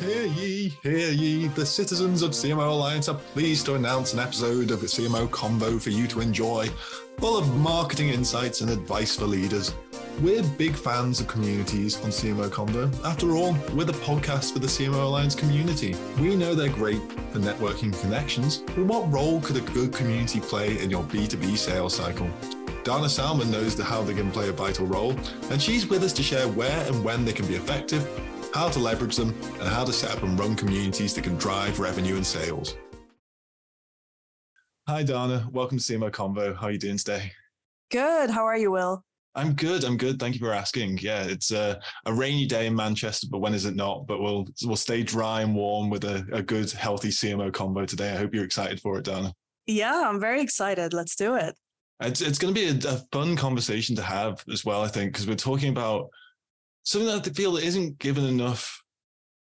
Hear ye, hear ye, the citizens of CMO Alliance are pleased to announce an episode of CMO Convo for you to enjoy, full of marketing insights and advice for leaders. We're big fans of communities on CMO Convo. After all, we're the podcast for the CMO Alliance community. We know they're great for networking connections, but what role could a good community play in your B2B sales cycle? Dana Salman knows how they can play a vital role, and she's with us to share where and when they can be effective how to leverage them, and how to set up and run communities that can drive revenue and sales. Hi, Dana. Welcome to CMO Convo. How are you doing today? Good. How are you, Will? I'm good. I'm good. Thank you for asking. Yeah, it's a, a rainy day in Manchester, but when is it not? But we'll we'll stay dry and warm with a, a good, healthy CMO Convo today. I hope you're excited for it, Dana. Yeah, I'm very excited. Let's do it. It's it's going to be a, a fun conversation to have as well. I think because we're talking about something that I feel isn't given enough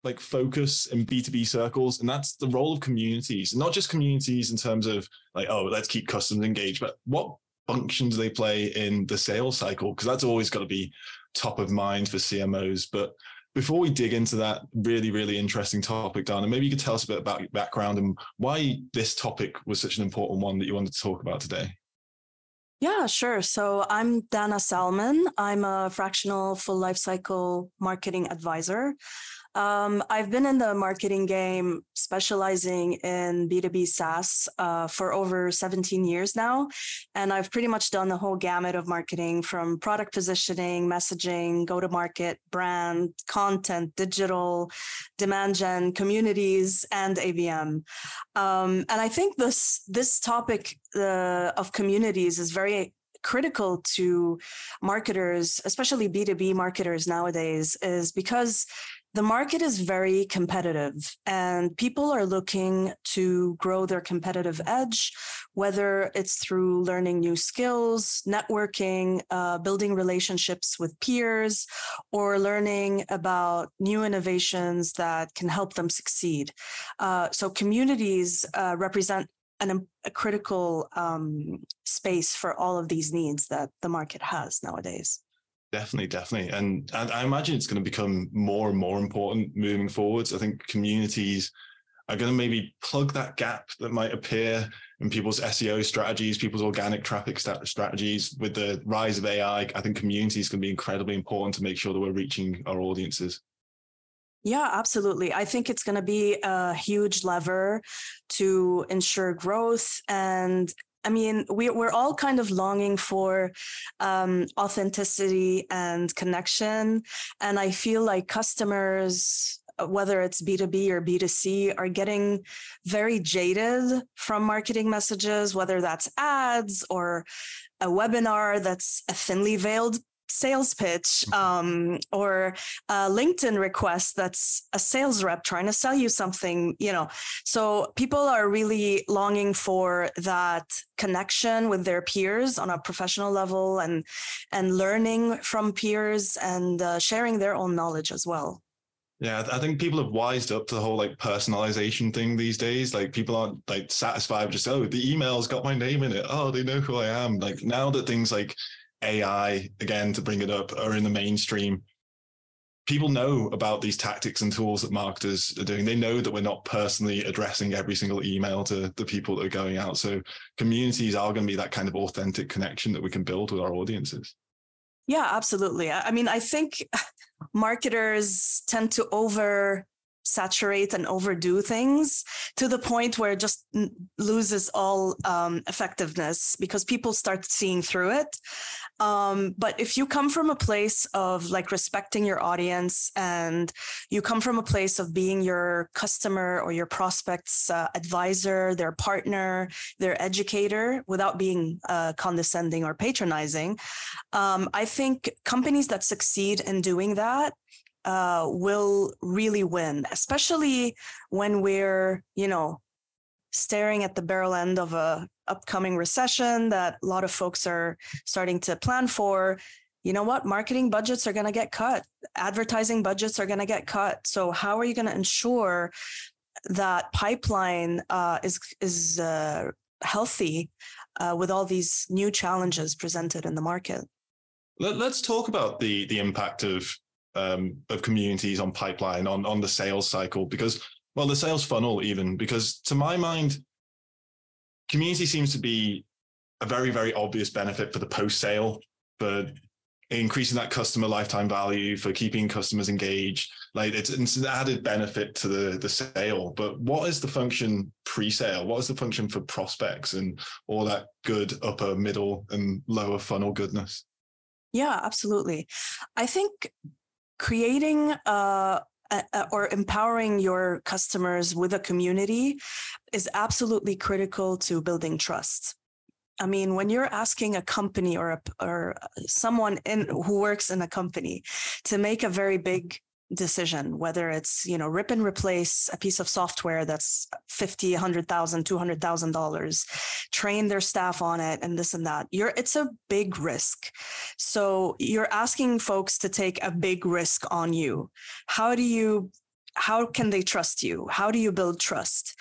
like focus in B2B circles, and that's the role of communities, not just communities in terms of like, oh, let's keep customers engaged, but what functions they play in the sales cycle, because that's always got to be top of mind for CMOs. But before we dig into that really, really interesting topic, Dana, maybe you could tell us a bit about your background and why this topic was such an important one that you wanted to talk about today. Yeah, sure. So I'm Dana Salman. I'm a fractional full lifecycle marketing advisor. Um, I've been in the marketing game, specializing in B2B SaaS uh, for over 17 years now. And I've pretty much done the whole gamut of marketing from product positioning, messaging, go to market, brand, content, digital, demand gen, communities, and ABM. Um, and I think this, this topic uh, of communities is very critical to marketers, especially B2B marketers nowadays, is because the market is very competitive and people are looking to grow their competitive edge, whether it's through learning new skills, networking, uh, building relationships with peers, or learning about new innovations that can help them succeed. Uh, so, communities uh, represent an, a critical um, space for all of these needs that the market has nowadays. Definitely, definitely. And, and I imagine it's going to become more and more important moving forwards. I think communities are going to maybe plug that gap that might appear in people's SEO strategies, people's organic traffic strategies. With the rise of AI, I think communities can be incredibly important to make sure that we're reaching our audiences. Yeah, absolutely. I think it's going to be a huge lever to ensure growth and I mean, we, we're all kind of longing for um, authenticity and connection. And I feel like customers, whether it's B2B or B2C, are getting very jaded from marketing messages, whether that's ads or a webinar that's a thinly veiled sales pitch mm-hmm. um, or a LinkedIn request that's a sales rep trying to sell you something, you know. So people are really longing for that connection with their peers on a professional level and and learning from peers and uh, sharing their own knowledge as well. Yeah, I think people have wised up to the whole like personalization thing these days. Like people aren't like satisfied with just oh the email's got my name in it. Oh, they know who I am. Like now that things like AI, again, to bring it up, are in the mainstream, people know about these tactics and tools that marketers are doing. They know that we're not personally addressing every single email to the people that are going out. So communities are going to be that kind of authentic connection that we can build with our audiences. Yeah, absolutely. I mean, I think marketers tend to over saturate and overdo things to the point where it just loses all um, effectiveness because people start seeing through it. Um, but if you come from a place of like respecting your audience and you come from a place of being your customer or your prospect's uh, advisor, their partner, their educator without being uh, condescending or patronizing, um, I think companies that succeed in doing that uh, will really win, especially when we're, you know, staring at the barrel end of a upcoming recession that a lot of folks are starting to plan for. You know what? Marketing budgets are going to get cut. Advertising budgets are going to get cut. So how are you going to ensure that pipeline uh, is is uh, healthy uh, with all these new challenges presented in the market? Let, us talk about the the impact of um, of communities on pipeline on on the sales cycle because well the sales funnel even because to my mind community seems to be a very very obvious benefit for the post sale for increasing that customer lifetime value for keeping customers engaged. Like it's, it's an added benefit to the the sale but what is the function pre-sale? What is the function for prospects and all that good upper middle and lower funnel goodness? Yeah absolutely. I think creating uh, or empowering your customers with a community is absolutely critical to building trust. I mean, when you're asking a company or a, or someone in who works in a company to make a very big decision, whether it's, you know, rip and replace a piece of software that's 50, 100,000, 200,000 dollars, train their staff on it and this and that. You're, it's a big risk. So you're asking folks to take a big risk on you. How do you, how can they trust you? How do you build trust?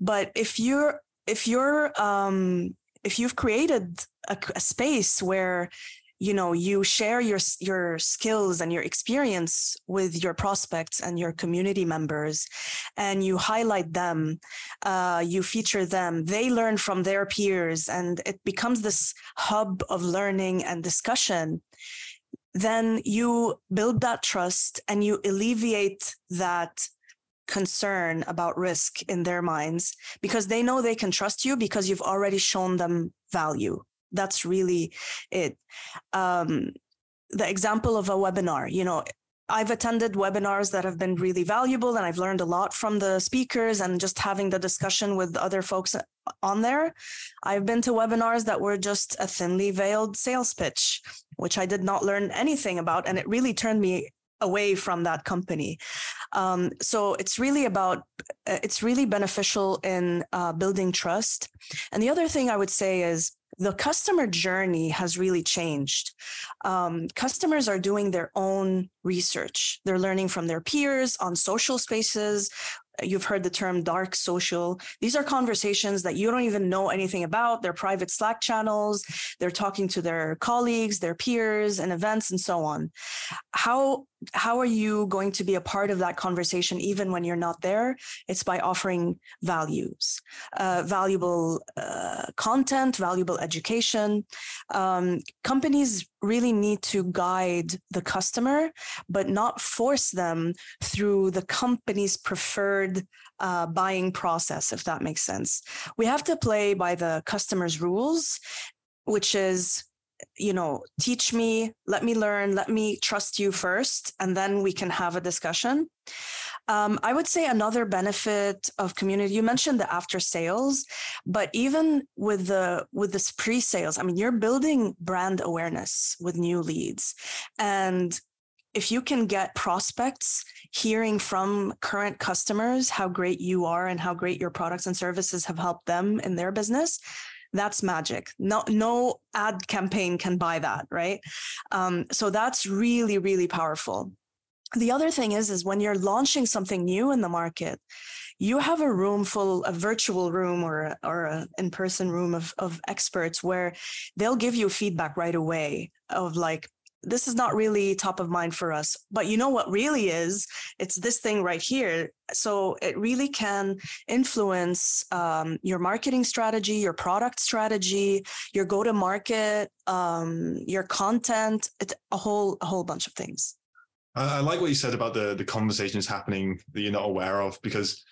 But if you're, if you're, um, if you've created a, a space where you know you share your your skills and your experience with your prospects and your community members and you highlight them uh, you feature them they learn from their peers and it becomes this hub of learning and discussion then you build that trust and you alleviate that concern about risk in their minds because they know they can trust you because you've already shown them value that's really it. Um, the example of a webinar, you know, I've attended webinars that have been really valuable and I've learned a lot from the speakers and just having the discussion with other folks on there. I've been to webinars that were just a thinly veiled sales pitch, which I did not learn anything about. And it really turned me away from that company. Um, so it's really about, it's really beneficial in uh, building trust. And the other thing I would say is, the customer journey has really changed. Um, customers are doing their own research. They're learning from their peers on social spaces, You've heard the term dark social. These are conversations that you don't even know anything about. They're private Slack channels. They're talking to their colleagues, their peers, and events, and so on. How how are you going to be a part of that conversation even when you're not there? It's by offering values, uh, valuable uh, content, valuable education. Um, companies really need to guide the customer, but not force them through the company's preferred uh, buying process, if that makes sense. We have to play by the customer's rules, which is you know, teach me, let me learn, let me trust you first, and then we can have a discussion. Um, I would say another benefit of community. You mentioned the after sales, but even with the with this pre sales, I mean, you're building brand awareness with new leads, and if you can get prospects hearing from current customers how great you are and how great your products and services have helped them in their business that's magic. No no ad campaign can buy that right? Um, so that's really really powerful. The other thing is is when you're launching something new in the market you have a room full a virtual room or a, or an in-person room of, of experts where they'll give you feedback right away of like this is not really top of mind for us but you know what really is? It's this thing right here. So it really can influence um, your marketing strategy your product strategy your go to market um, your content. It's a whole a whole bunch of things. I, like what you said about the the conversations happening that you're not aware of because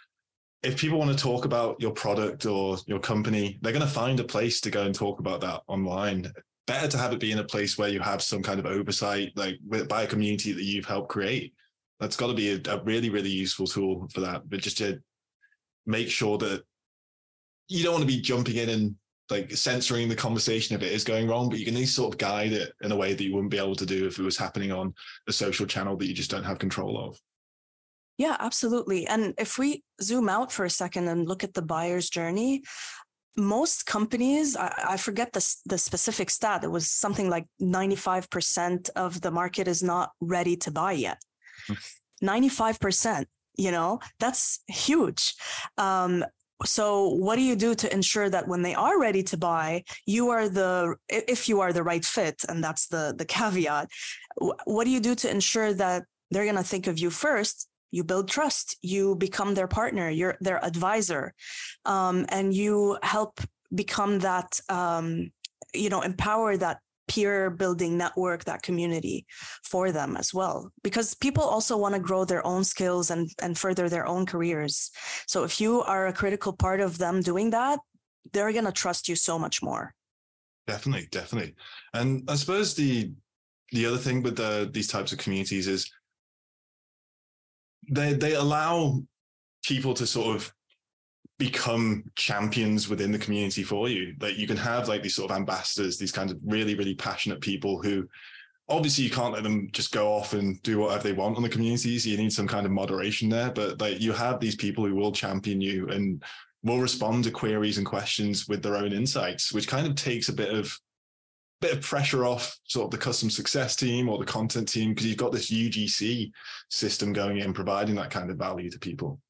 if people want to talk about your product or your company, they're going to find a place to go and talk about that online better to have it be in a place where you have some kind of oversight, like by a community that you've helped create. That's got to be a, a really, really useful tool for that. But just to make sure that you don't want to be jumping in and like censoring the conversation if it is going wrong, but you can at least sort of guide it in a way that you wouldn't be able to do if it was happening on a social channel that you just don't have control of. Yeah, absolutely. And if we zoom out for a second and look at the buyer's journey, most companies, I, I, forget the, the specific stat, it was something like 95% of the market is not ready to buy yet. 95%, hmm. you know, that's huge. Um, so what do you do to ensure that when they are ready to buy you are the if you are the right fit and that's the the caveat what do you do to ensure that they're going to think of you first you build trust you become their partner you're their advisor um, and you help become that um, you know empower that peer building network that community for them as well. Because people also want to grow their own skills and and further their own careers. So if you are a critical part of them doing that they're going to trust you so much more. Definitely definitely. And i suppose the the other thing with the these types of communities is they they allow people to sort of become champions within the community for you. Like you can have like these sort of ambassadors, these kinds of really, really passionate people who obviously you can't let them just go off and do whatever they want on the communities. You need some kind of moderation there. But like you have these people who will champion you and will respond to queries and questions with their own insights, which kind of takes a bit of bit of pressure off sort of the custom success team or the content team because you've got this UGC system going in providing that kind of value to people.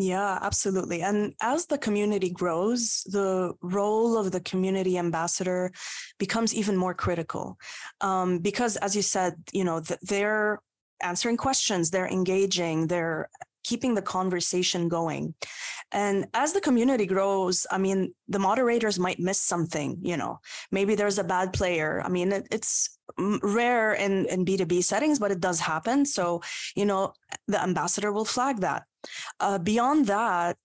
Yeah, absolutely. And as the community grows, the role of the community ambassador becomes even more critical. Um, because, as you said, you know, they're answering questions, they're engaging, they're keeping the conversation going. And as the community grows, I mean, the moderators might miss something, you know, maybe there's a bad player. I mean, it, it's rare in, in B2B settings, but it does happen. So, you know, the ambassador will flag that. Uh, beyond that,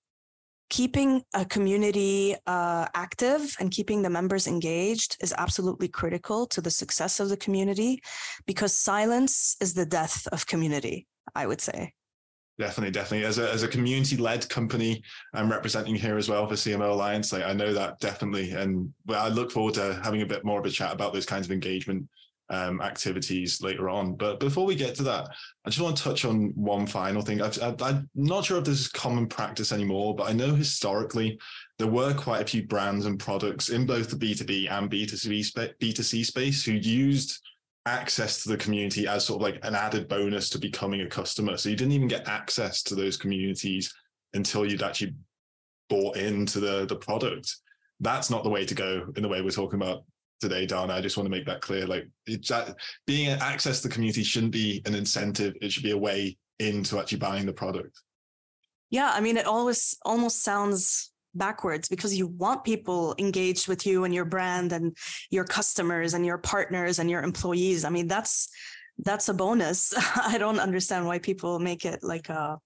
keeping a community uh, active and keeping the members engaged is absolutely critical to the success of the community because silence is the death of community, I would say. Definitely, definitely. As a as a community led company, I'm representing here as well for CMO Alliance. Like I know that definitely, and I look forward to having a bit more of a chat about those kinds of engagement um, activities later on. But before we get to that, I just want to touch on one final thing. i am not sure if this is common practice anymore, but I know historically there were quite a few brands and products in both the B2B and B2C, B2C space who used access to the community as sort of like an added bonus to becoming a customer. So you didn't even get access to those communities until you'd actually bought into the the product. That's not the way to go in the way we're talking about today, Dana. I just want to make that clear. Like it's that being an access to the community shouldn't be an incentive. It should be a way into actually buying the product. Yeah, I mean, it always almost sounds backwards because you want people engaged with you and your brand and your customers and your partners and your employees. I mean, that's that's a bonus. I don't understand why people make it like a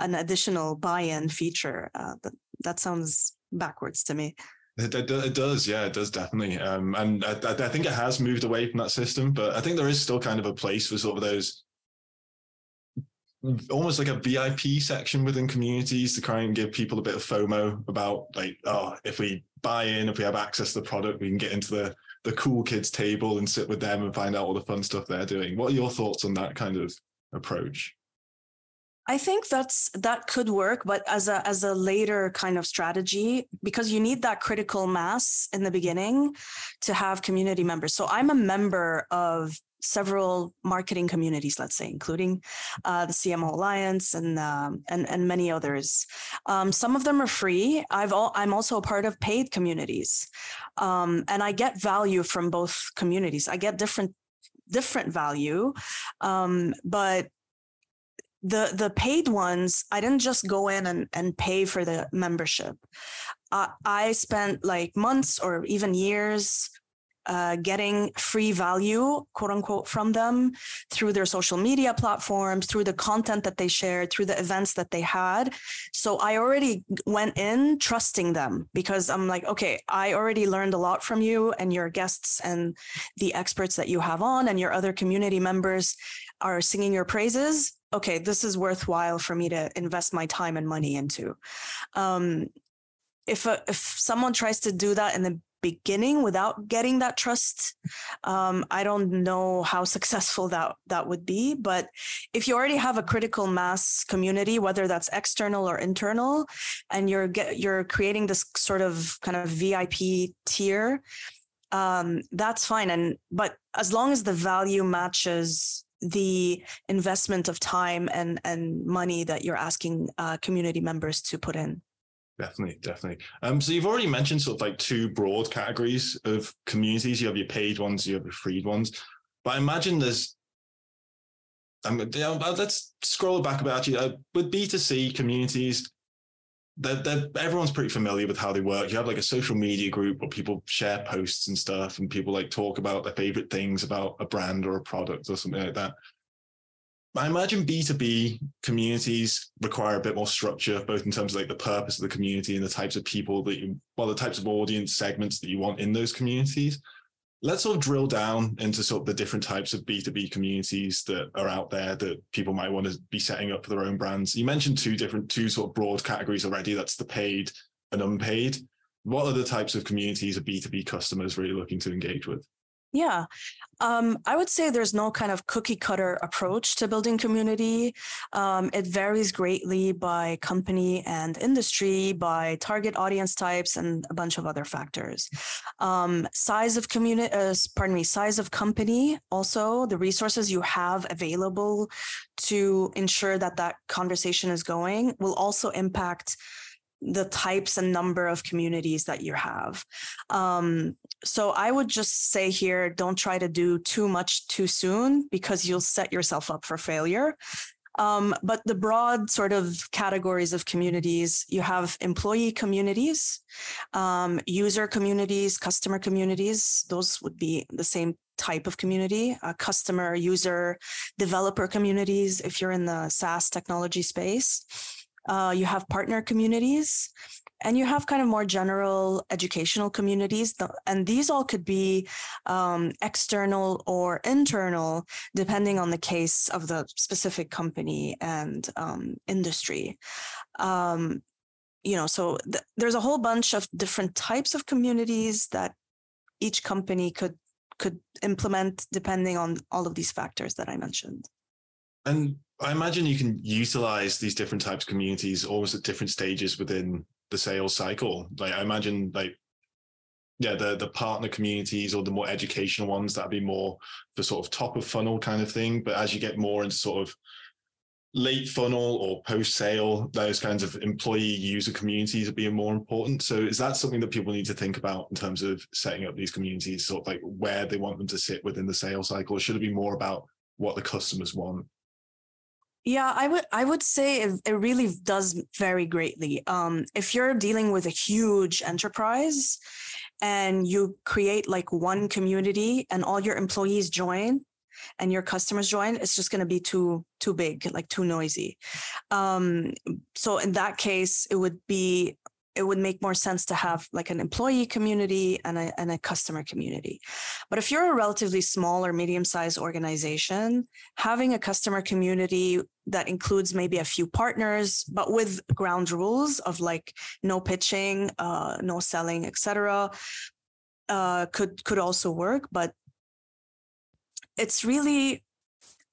an additional buy-in feature. Uh, that that sounds backwards to me. It, it, it, does, yeah, it does definitely. Um, and I, I, think it has moved away from that system, but I think there is still kind of a place for sort of those almost like a VIP section within communities to try and give people a bit of FOMO about like, oh, if we buy in, if we have access to the product, we can get into the the cool kids table and sit with them and find out all the fun stuff they're doing. What are your thoughts on that kind of approach? I think that's that could work, but as a as a later kind of strategy, because you need that critical mass in the beginning to have community members. So I'm a member of several marketing communities, let's say, including uh, the CMO Alliance and um, and and many others. Um, some of them are free. I've all, I'm also a part of paid communities, um, and I get value from both communities. I get different different value, um, but the the paid ones i didn't just go in and, and pay for the membership uh, i spent like months or even years uh, getting free value, quote unquote, from them through their social media platforms, through the content that they shared, through the events that they had. So I already went in trusting them because I'm like, okay, I already learned a lot from you and your guests and the experts that you have on, and your other community members are singing your praises. Okay, this is worthwhile for me to invest my time and money into. Um, if a, if someone tries to do that in the beginning without getting that trust um, i don't know how successful that that would be but if you already have a critical mass community whether that's external or internal and you're get, you're creating this sort of kind of vip tier um, that's fine and but as long as the value matches the investment of time and and money that you're asking uh, community members to put in Definitely, definitely. Um, so you've already mentioned sort of like two broad categories of communities. You have your paid ones, you have your free ones. But I imagine there's um, let's scroll back a bit. Actually, uh, with B2C communities, they're, they're, everyone's pretty familiar with how they work. You have like a social media group where people share posts and stuff, and people like talk about their favorite things about a brand or a product or something like that. I imagine B2B communities require a bit more structure, both in terms of like the purpose of the community and the types of people that you, well, the types of audience segments that you want in those communities. Let's sort of drill down into sort of the different types of B2B communities that are out there that people might want to be setting up for their own brands. You mentioned two different, two sort of broad categories already. That's the paid and unpaid. What are the types of communities of B2B customers really looking to engage with? Yeah, um, I would say there's no kind of cookie cutter approach to building community. Um, it varies greatly by company and industry, by target audience types, and a bunch of other factors. Um, size of community, uh, pardon me, size of company, also the resources you have available to ensure that that conversation is going will also impact the types and number of communities that you have. Um, so I would just say here, don't try to do too much too soon because you'll set yourself up for failure. Um, but the broad sort of categories of communities, you have employee communities, um, user communities, customer communities. Those would be the same type of community, uh, customer, user, developer communities, if you're in the SaaS technology space. Uh, you have partner communities and you have kind of more general educational communities and these all could be um, external or internal depending on the case of the specific company and um, industry. Um, you know so th- there's a whole bunch of different types of communities that each company could could implement depending on all of these factors that i mentioned. And I imagine you can utilize these different types of communities almost at different stages within the sales cycle. Like I imagine like yeah, the the partner communities or the more educational ones that'd be more the sort of top of funnel kind of thing. But as you get more into sort of late funnel or post sale, those kinds of employee user communities are being more important. So is that something that people need to think about in terms of setting up these communities, sort of like where they want them to sit within the sales cycle? Or should it be more about what the customers want? Yeah, I would I would say it, it really does vary greatly. Um, if you're dealing with a huge enterprise and you create like one community and all your employees join and your customers join, it's just going to be too too big, like too noisy. Um, so in that case, it would be it would make more sense to have like an employee community and a, and a customer community. But if you're a relatively small or medium sized organization, having a customer community that includes maybe a few partners, but with ground rules of like no pitching, uh, no selling, etc., uh, could could also work. But it's really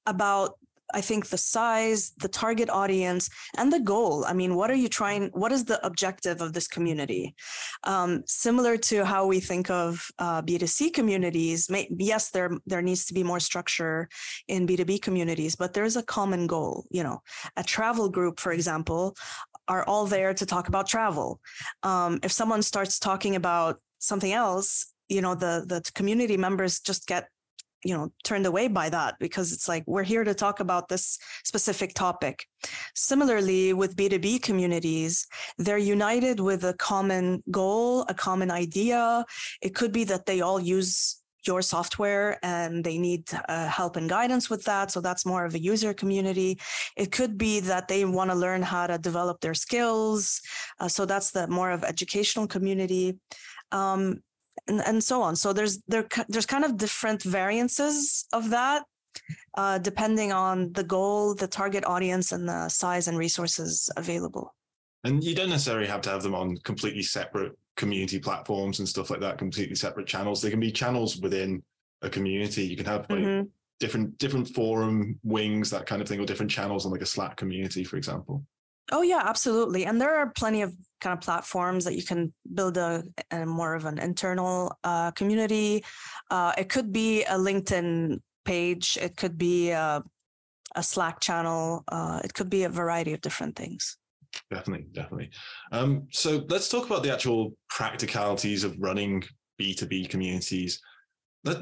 about I think the size, the target audience, and the goal. I mean, what are you trying? What is the objective of this community? Um, similar to how we think of uh, B2C communities, may, yes, there there needs to be more structure in B2B communities, but there's a common goal. You know, a travel group, for example, are all there to talk about travel. Um, if someone starts talking about something else, you know, the the community members just get you know turned away by that because it's like we're here to talk about this specific topic similarly with b2b communities they're united with a common goal a common idea it could be that they all use your software and they need uh, help and guidance with that. So that's more of a user community. It could be that they want to learn how to develop their skills. Uh, so that's the more of educational community. Um, and, and so on. So there's there there's kind of different variances of that uh, depending on the goal, the target audience, and the size and resources available. And you don't necessarily have to have them on completely separate community platforms and stuff like that, completely separate channels. They can be channels within a community. You can have like mm-hmm. different different forum wings, that kind of thing, or different channels on like a Slack community, for example. Oh yeah, absolutely. And there are plenty of kind of platforms that you can build a, a more of an internal uh, community. Uh, it could be a LinkedIn page. It could be a, a Slack channel. Uh, it could be a variety of different things. Definitely, definitely. Um, so let's talk about the actual practicalities of running B2B communities. Let,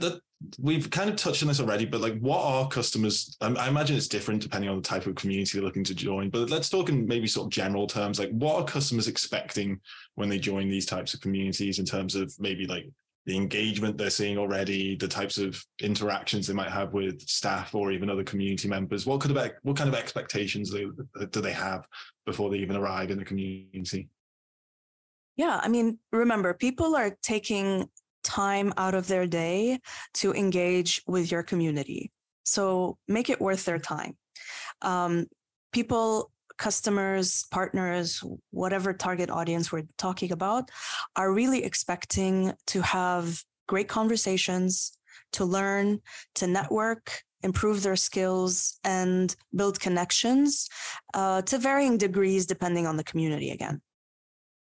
we've kind of touched on this already, but like, what are customers? I, I imagine it's different depending on the type of community they're looking to join. But let's talk in maybe sort of general terms. Like, what are customers expecting when they join these types of communities in terms of maybe like the engagement they're seeing already, the types of interactions they might have with staff or even other community members? What could have, what kind of expectations do they have before they even arrive in the community? Yeah, I mean, remember, people are taking time out of their day to engage with your community. So make it worth their time. Um, people, customers, partners, whatever target audience we're talking about, are really expecting to have great conversations, to learn, to network, improve their skills, and build connections uh, to varying degrees depending on the community again.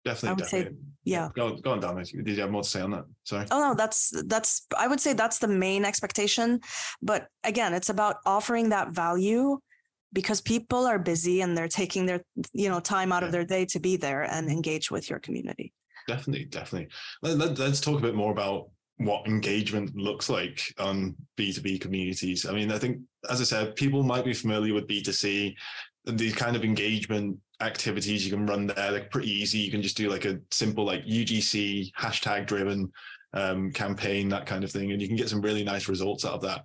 Definitely, definitely. Say, yeah. Go, go on, Dan. Did you have more to say on that? Sorry. Oh no, that's that's. I would say that's the main expectation, but again, it's about offering that value because people are busy and they're taking their you know time out yeah. of their day to be there and mm-hmm. engage with your community. Definitely, definitely. Let, let's talk a bit more about what engagement looks like on B2B communities. I mean, I think, as I said, people might be familiar with B2C, these kind of engagement activities you can run there. They're pretty easy. You can just do like a simple like UGC hashtag driven um, campaign, that kind of thing, and you can get some really nice results out of that.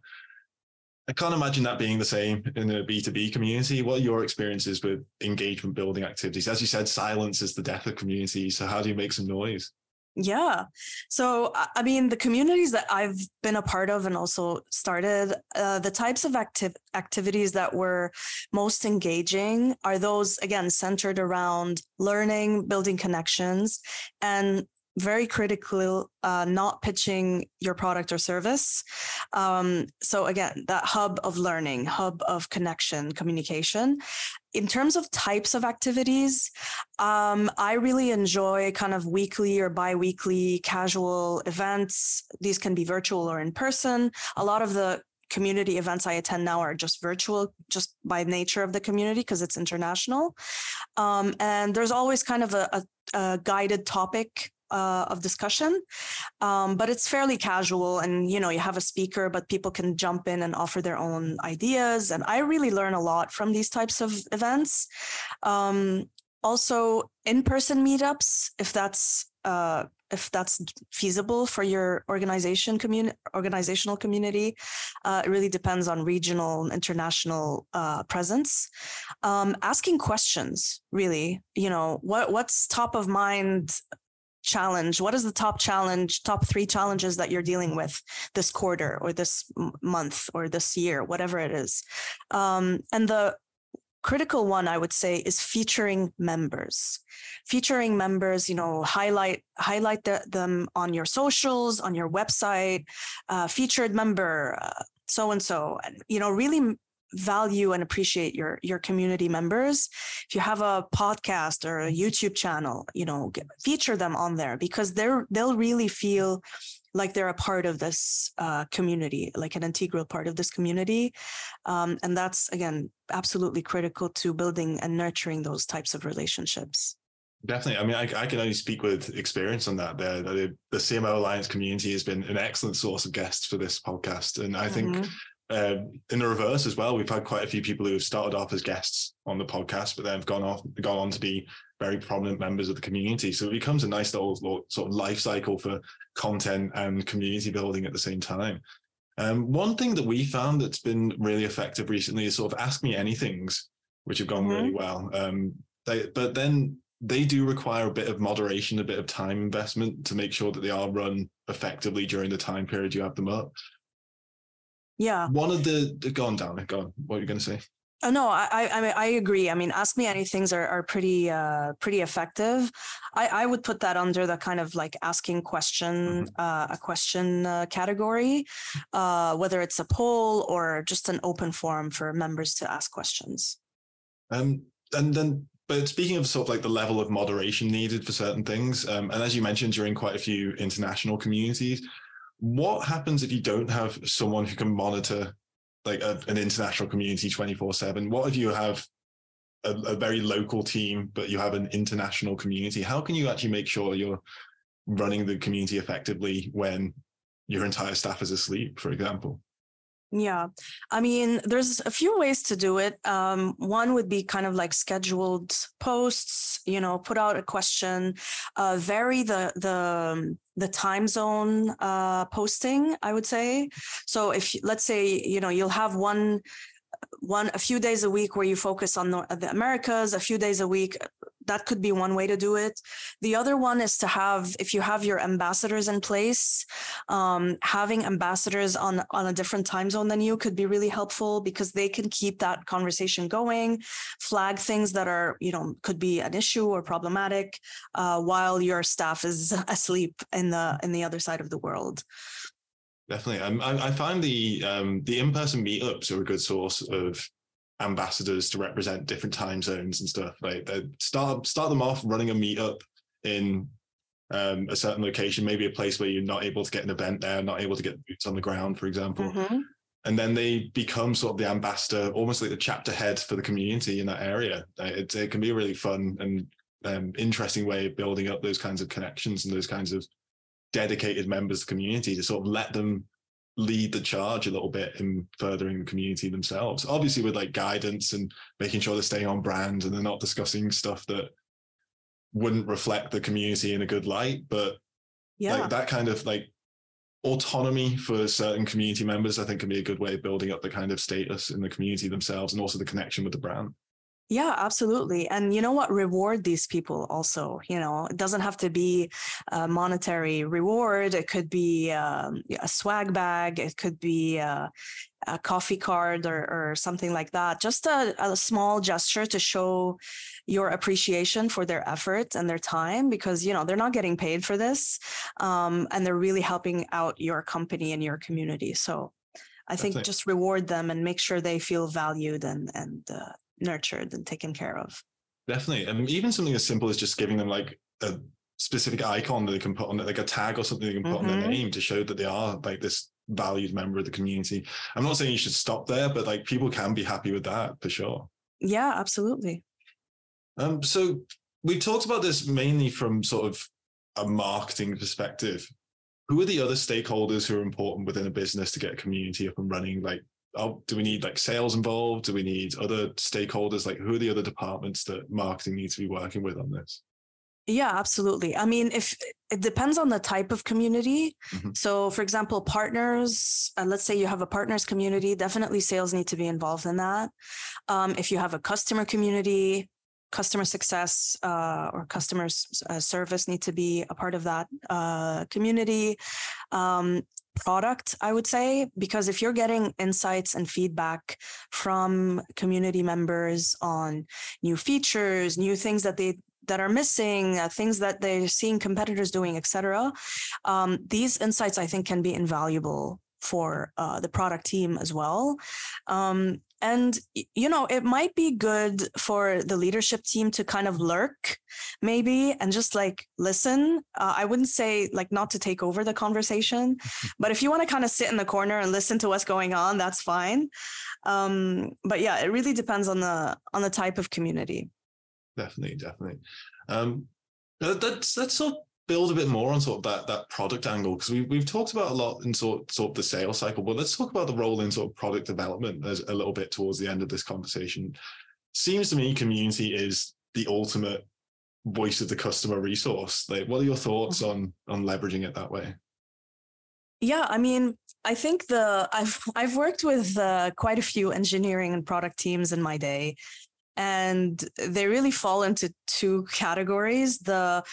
I can't imagine that being the same in a B2B community. What are your experiences with engagement building activities? As you said, silence is the death of community. So how do you make some noise? Yeah. So, I mean, the communities that I've been a part of and also started, uh, the types of activities that were most engaging are those, again, centered around learning, building connections, and very critical uh, not pitching your product or service um, so again that hub of learning hub of connection communication in terms of types of activities um, i really enjoy kind of weekly or bi-weekly casual events these can be virtual or in person a lot of the community events I attend now are just virtual, just by nature of the community because it's international. Um, and there's always kind of a, a, a guided topic uh, of discussion, um, but it's fairly casual. And you know, you have a speaker, but people can jump in and offer their own ideas. And I really learn a lot from these types of events. Um, also, in-person meetups, if that's uh, if that's feasible for your organization community organizational community uh, it really depends on regional international uh, presence um, asking questions really you know what what's top of mind challenge? What is the top challenge top three challenges that you're dealing with this quarter or this month or this year whatever it is? Um, and the critical one i would say is featuring members. Featuring members you know highlight highlight the, them on your socials on your website uh, featured member so and so you know really value and appreciate your your community members if you have a podcast or a youtube channel you know feature them on there because they're they'll really feel like they're a part of this uh, community like an integral part of this community um, and that's again absolutely critical to building and nurturing those types of relationships Definitely. I mean, I, I, can only speak with experience on that. There, the, the CMO Alliance community has been an excellent source of guests for this podcast, and I mm-hmm. think um, in the reverse as well, we've had quite a few people who have started off as guests on the podcast, but then have gone off, gone on to be very prominent members of the community. So it becomes a nice little, little sort of life cycle for content and community building at the same time. Um, one thing that we found that's been really effective recently is sort of ask me anythings, which have gone mm-hmm. really well. Um, they, but then they do require a bit of moderation, a bit of time investment to make sure that they are run effectively during the time period you have them up. Yeah. One of the, the go on down, go on. What are you going to say? Oh, no, I, I, I agree. I mean, ask me anything's are, are pretty, uh, pretty effective. I, I would put that under the kind of like asking question, mm-hmm. uh, a question uh, category, uh, whether it's a poll or just an open forum for members to ask questions. Um, and then, but speaking of sort of like the level of moderation needed for certain things, um, and as you mentioned, you're in quite a few international communities what happens if you don't have someone who can monitor like a, an international community 24 7 what if you have a, a, very local team but you have an international community how can you actually make sure you're running the community effectively when your entire staff is asleep, for example? Yeah, I mean, there's a few ways to do it. Um, one would be kind of like scheduled posts. You know, put out a question, uh, vary the the the time zone uh, posting. I would say. So if let's say you know you'll have one one a few days a week where you focus on the, the Americas, a few days a week that could be one way to do it. The other one is to have, if you have your ambassadors in place, um, having ambassadors on on a different time zone than you could be really helpful because they can keep that conversation going, flag things that are you know could be an issue or problematic, uh, while your staff is asleep in the in the other side of the world. Definitely, I, I find the um, the in person meetups are a good source of ambassadors to represent different time zones and stuff. Like start start them off running a meetup in um, a certain location, maybe a place where you're not able to get an event there, not able to get boots on the ground, for example. Mm-hmm. And then they become sort of the ambassador, almost like the chapter head for the community in that area. It, it can be a really fun and um, interesting way of building up those kinds of connections and those kinds of dedicated members of the community to sort of let them lead the charge a little bit in furthering the community themselves. Obviously, with like guidance and making sure they're staying on brand and they're not discussing stuff that wouldn't reflect the community in a good light. But yeah, like that kind of like autonomy for certain community members, I think, can be a good way of building up the kind of status in the community themselves and also the connection with the brand. Yeah, absolutely. And you know what? Reward these people also. You know, it doesn't have to be a monetary reward. It could be um, a swag bag. It could be a, a coffee card or, or something like that. Just a, a small gesture to show your appreciation for their effort and their time because, you know, they're not getting paid for this. Um, and they're really helping out your company and your community. So I think just reward them and make sure they feel valued and, and, uh, nurtured and taken care of. Definitely. And even something as simple as just giving them like a specific icon that they can put on it, like a tag or something they can put mm-hmm. on their mm-hmm. name to show that they are like this valued member of the community. I'm not saying you should stop there, but like people can be happy with that for sure. Yeah, absolutely. Um, so we talked about this mainly from sort of a marketing perspective. Who are the other stakeholders who are important within a business to get a community up and running? Like oh, do we need like sales involved? Do we need other stakeholders? Like, who are the other departments that marketing needs to be working with on this? Yeah, absolutely. I mean, if it depends on the type of community. Mm-hmm. So, for example, partners, uh, let's say you have a partners community, definitely sales need to be involved in that. Um, if you have a customer community, customer success uh, or customer uh, service need to be a part of that uh, community. Um, product, I would say, because if you're getting insights and feedback from community members on new features, new things that they that are missing, uh, things that they're seeing competitors doing, etc. Um, these insights, I think, can be invaluable for uh, the product team as well. Um, and, you know, it might be good for the leadership team to kind of lurk maybe and just like listen. Uh, I wouldn't say like not to take over the conversation, but if you want to kind of sit in the corner and listen to what's going on, that's fine. Um, but yeah, it really depends on the on the type of community. Definitely, definitely. Um, that's that's sort build a bit more on sort of that that product angle because we we've talked about a lot in sort sort of the sales cycle, but let's talk about the role in sort of product development as a little bit towards the end of this conversation. Seems to me community is the ultimate voice of the customer resource. Like, what are your thoughts on on leveraging it that way? Yeah, I mean, I think the I've I've worked with uh, quite a few engineering and product teams in my day, and they really fall into two categories: the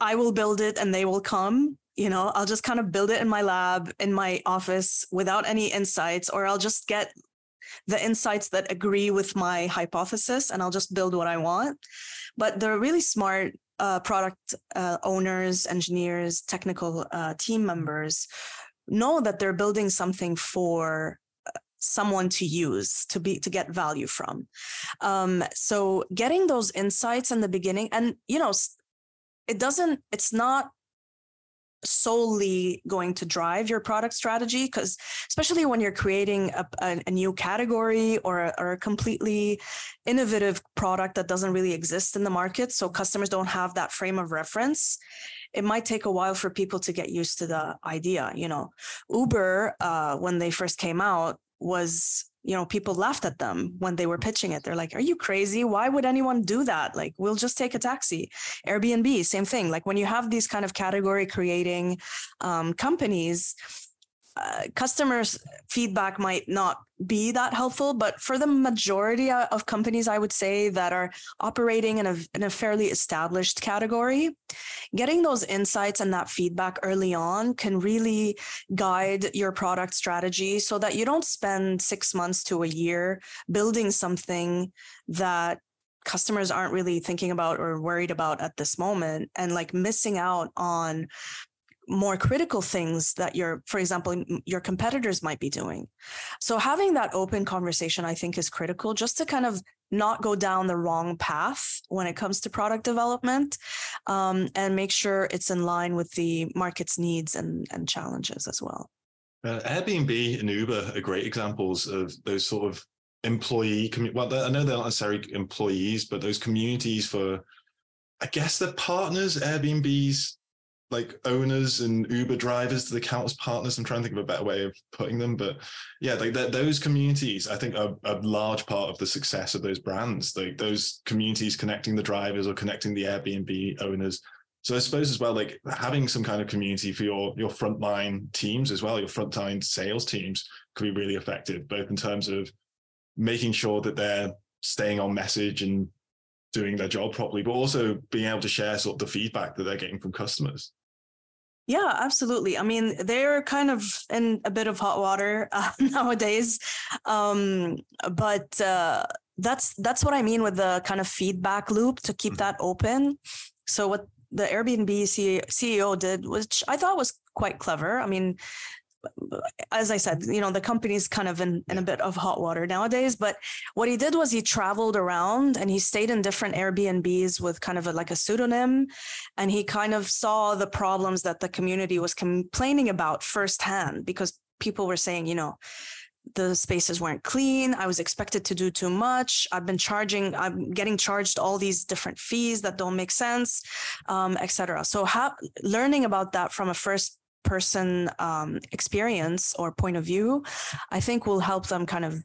I will build it and they will come. You know, I'll just kind of build it in my lab, in my office without any insights, or I'll just get the insights that agree with my hypothesis and I'll just build what I want. But the really smart uh, product uh, owners, engineers, technical uh, team members know that they're building something for uh, someone to use to be to get value from um, so getting those insights in the beginning and you know it doesn't it's not solely going to drive your product strategy because especially when you're creating a, a, a new category or a, or a, completely innovative product that doesn't really exist in the market so customers don't have that frame of reference it might take a while for people to get used to the idea. You know, Uber, uh, when they first came out, was you know people laughed at them when they were pitching it. They're like are you crazy? Why would anyone do that? Like we'll just take a taxi. Airbnb same thing. Like when you have these kind of category creating um, companies uh, customers feedback might not be that helpful but for the majority of companies i would say that are operating in a, in a fairly established category getting those insights and that feedback early on can really guide your product strategy so that you don't spend six months to a year building something that customers aren't really thinking about or worried about at this moment and like missing out on more critical things that your for example your competitors might be doing. So having that open conversation i think is critical just to kind of not go down the wrong path when it comes to product development um, and make sure it's in line with the market's needs and, and challenges as well. Uh, airbnb and uber are great examples of those sort of employee commu- well i know they're not necessarily employees but those communities for i guess the partners airbnb's like owners and Uber drivers to the count as partners. I'm trying to think of a better way of putting them, but yeah, like those communities, I think, are a large part of the success of those brands. Like those communities connecting the drivers or connecting the Airbnb owners. So I suppose as well, like having some kind of community for your your frontline teams as well, your frontline sales teams could be really effective, both in terms of making sure that they're staying on message and doing their job properly, but also being able to share sort of the feedback that they're getting from customers. Yeah, absolutely. I mean, they're kind of in a bit of hot water uh, nowadays, um, but uh, that's that's what I mean with the kind of feedback loop to keep mm-hmm. that open. So what the Airbnb CEO did, which I thought was quite clever. I mean, as I said, you know, the company's kind of in, in a bit of hot water nowadays. But what he did was he traveled around and he stayed in different Airbnbs with kind of a, like a pseudonym. And he kind of saw the problems that the community was complaining about firsthand because people were saying, you know, the spaces weren't clean. I was expected to do too much. I've been charging, I'm getting charged all these different fees that don't make sense, um, etc. So, ha- learning about that from a first person um, experience or point of view, I think will help them kind of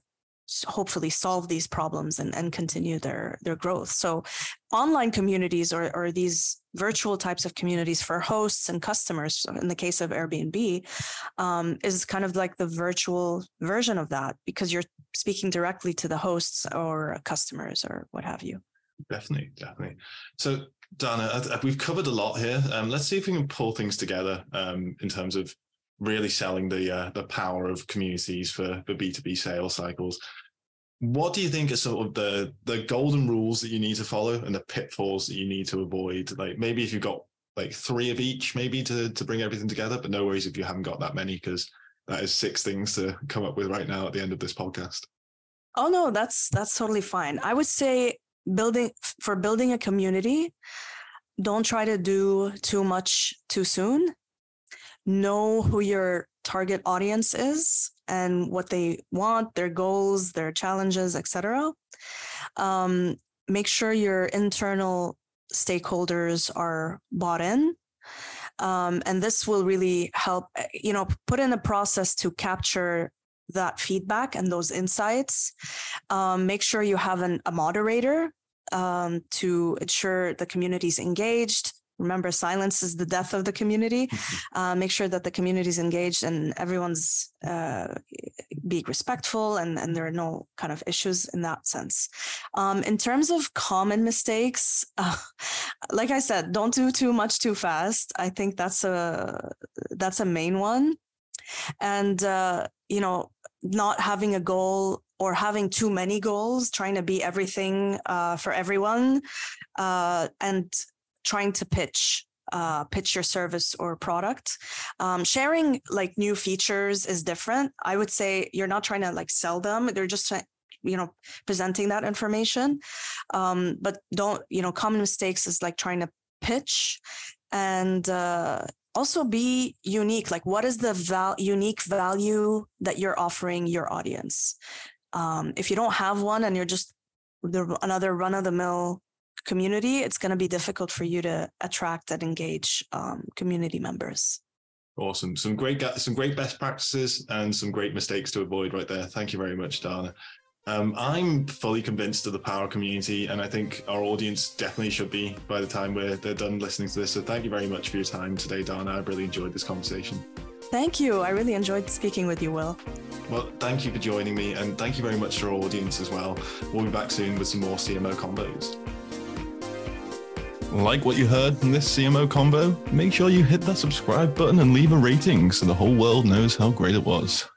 hopefully solve these problems and, and continue their their growth. So online communities or, or these virtual types of communities for hosts and customers, in the case of Airbnb, um, is kind of like the virtual version of that because you're speaking directly to the hosts or customers or what have you. Definitely, definitely. So Dana, we've covered a lot here. Um, let's see if we can pull things together um, in terms of really selling the uh, the power of communities for for B two B sales cycles. What do you think are sort of the the golden rules that you need to follow and the pitfalls that you need to avoid? Like maybe if you've got like three of each, maybe to to bring everything together, but no worries if you haven't got that many because that is six things to come up with right now at the end of this podcast. Oh no, that's that's totally fine. I would say building for building a community don't try to do too much too soon. Know who your target audience is and what they want their goals their challenges etc um, make sure your internal stakeholders are bought in. Um, and this will really help you know put in a process to capture that feedback and those insights. Um, make sure you have an, a moderator um, to ensure the community is engaged. Remember, silence is the death of the community. Mm-hmm. Uh, make sure that the community is engaged and everyone's uh, being respectful and, and there are no kind of issues in that sense. Um, in terms of common mistakes, uh, like I said, don't do too much too fast. I think that's a that's a main one. And uh, you know, not having a goal or having too many goals, trying to be everything uh, for everyone, uh, and trying to pitch uh, pitch your service or product. Um, sharing like new features is different. I would say you're not trying to like sell them; they're just you know presenting that information. Um, but don't you know common mistakes is like trying to pitch and uh, also be unique like what is the val- unique value that you're offering your audience um, if you don't have one and you're just the, another run of the mill community, it's going to be difficult for you to attract and engage um, community members. Awesome. Some great some great best practices and some great mistakes to avoid right there. Thank you very much, Dana. Um, I'm fully convinced of the power community, and I think our audience definitely should be by the time we're they're done listening to this. So thank you very much for your time today, Dana. I've really enjoyed this conversation. Thank you. I really enjoyed speaking with you, Will. Well, thank you for joining me, and thank you very much to our audience as well. We'll be back soon with some more CMO Convos. Like what you heard in this CMO Convo? Make sure you hit that subscribe button and leave a rating so the whole world knows how great it was.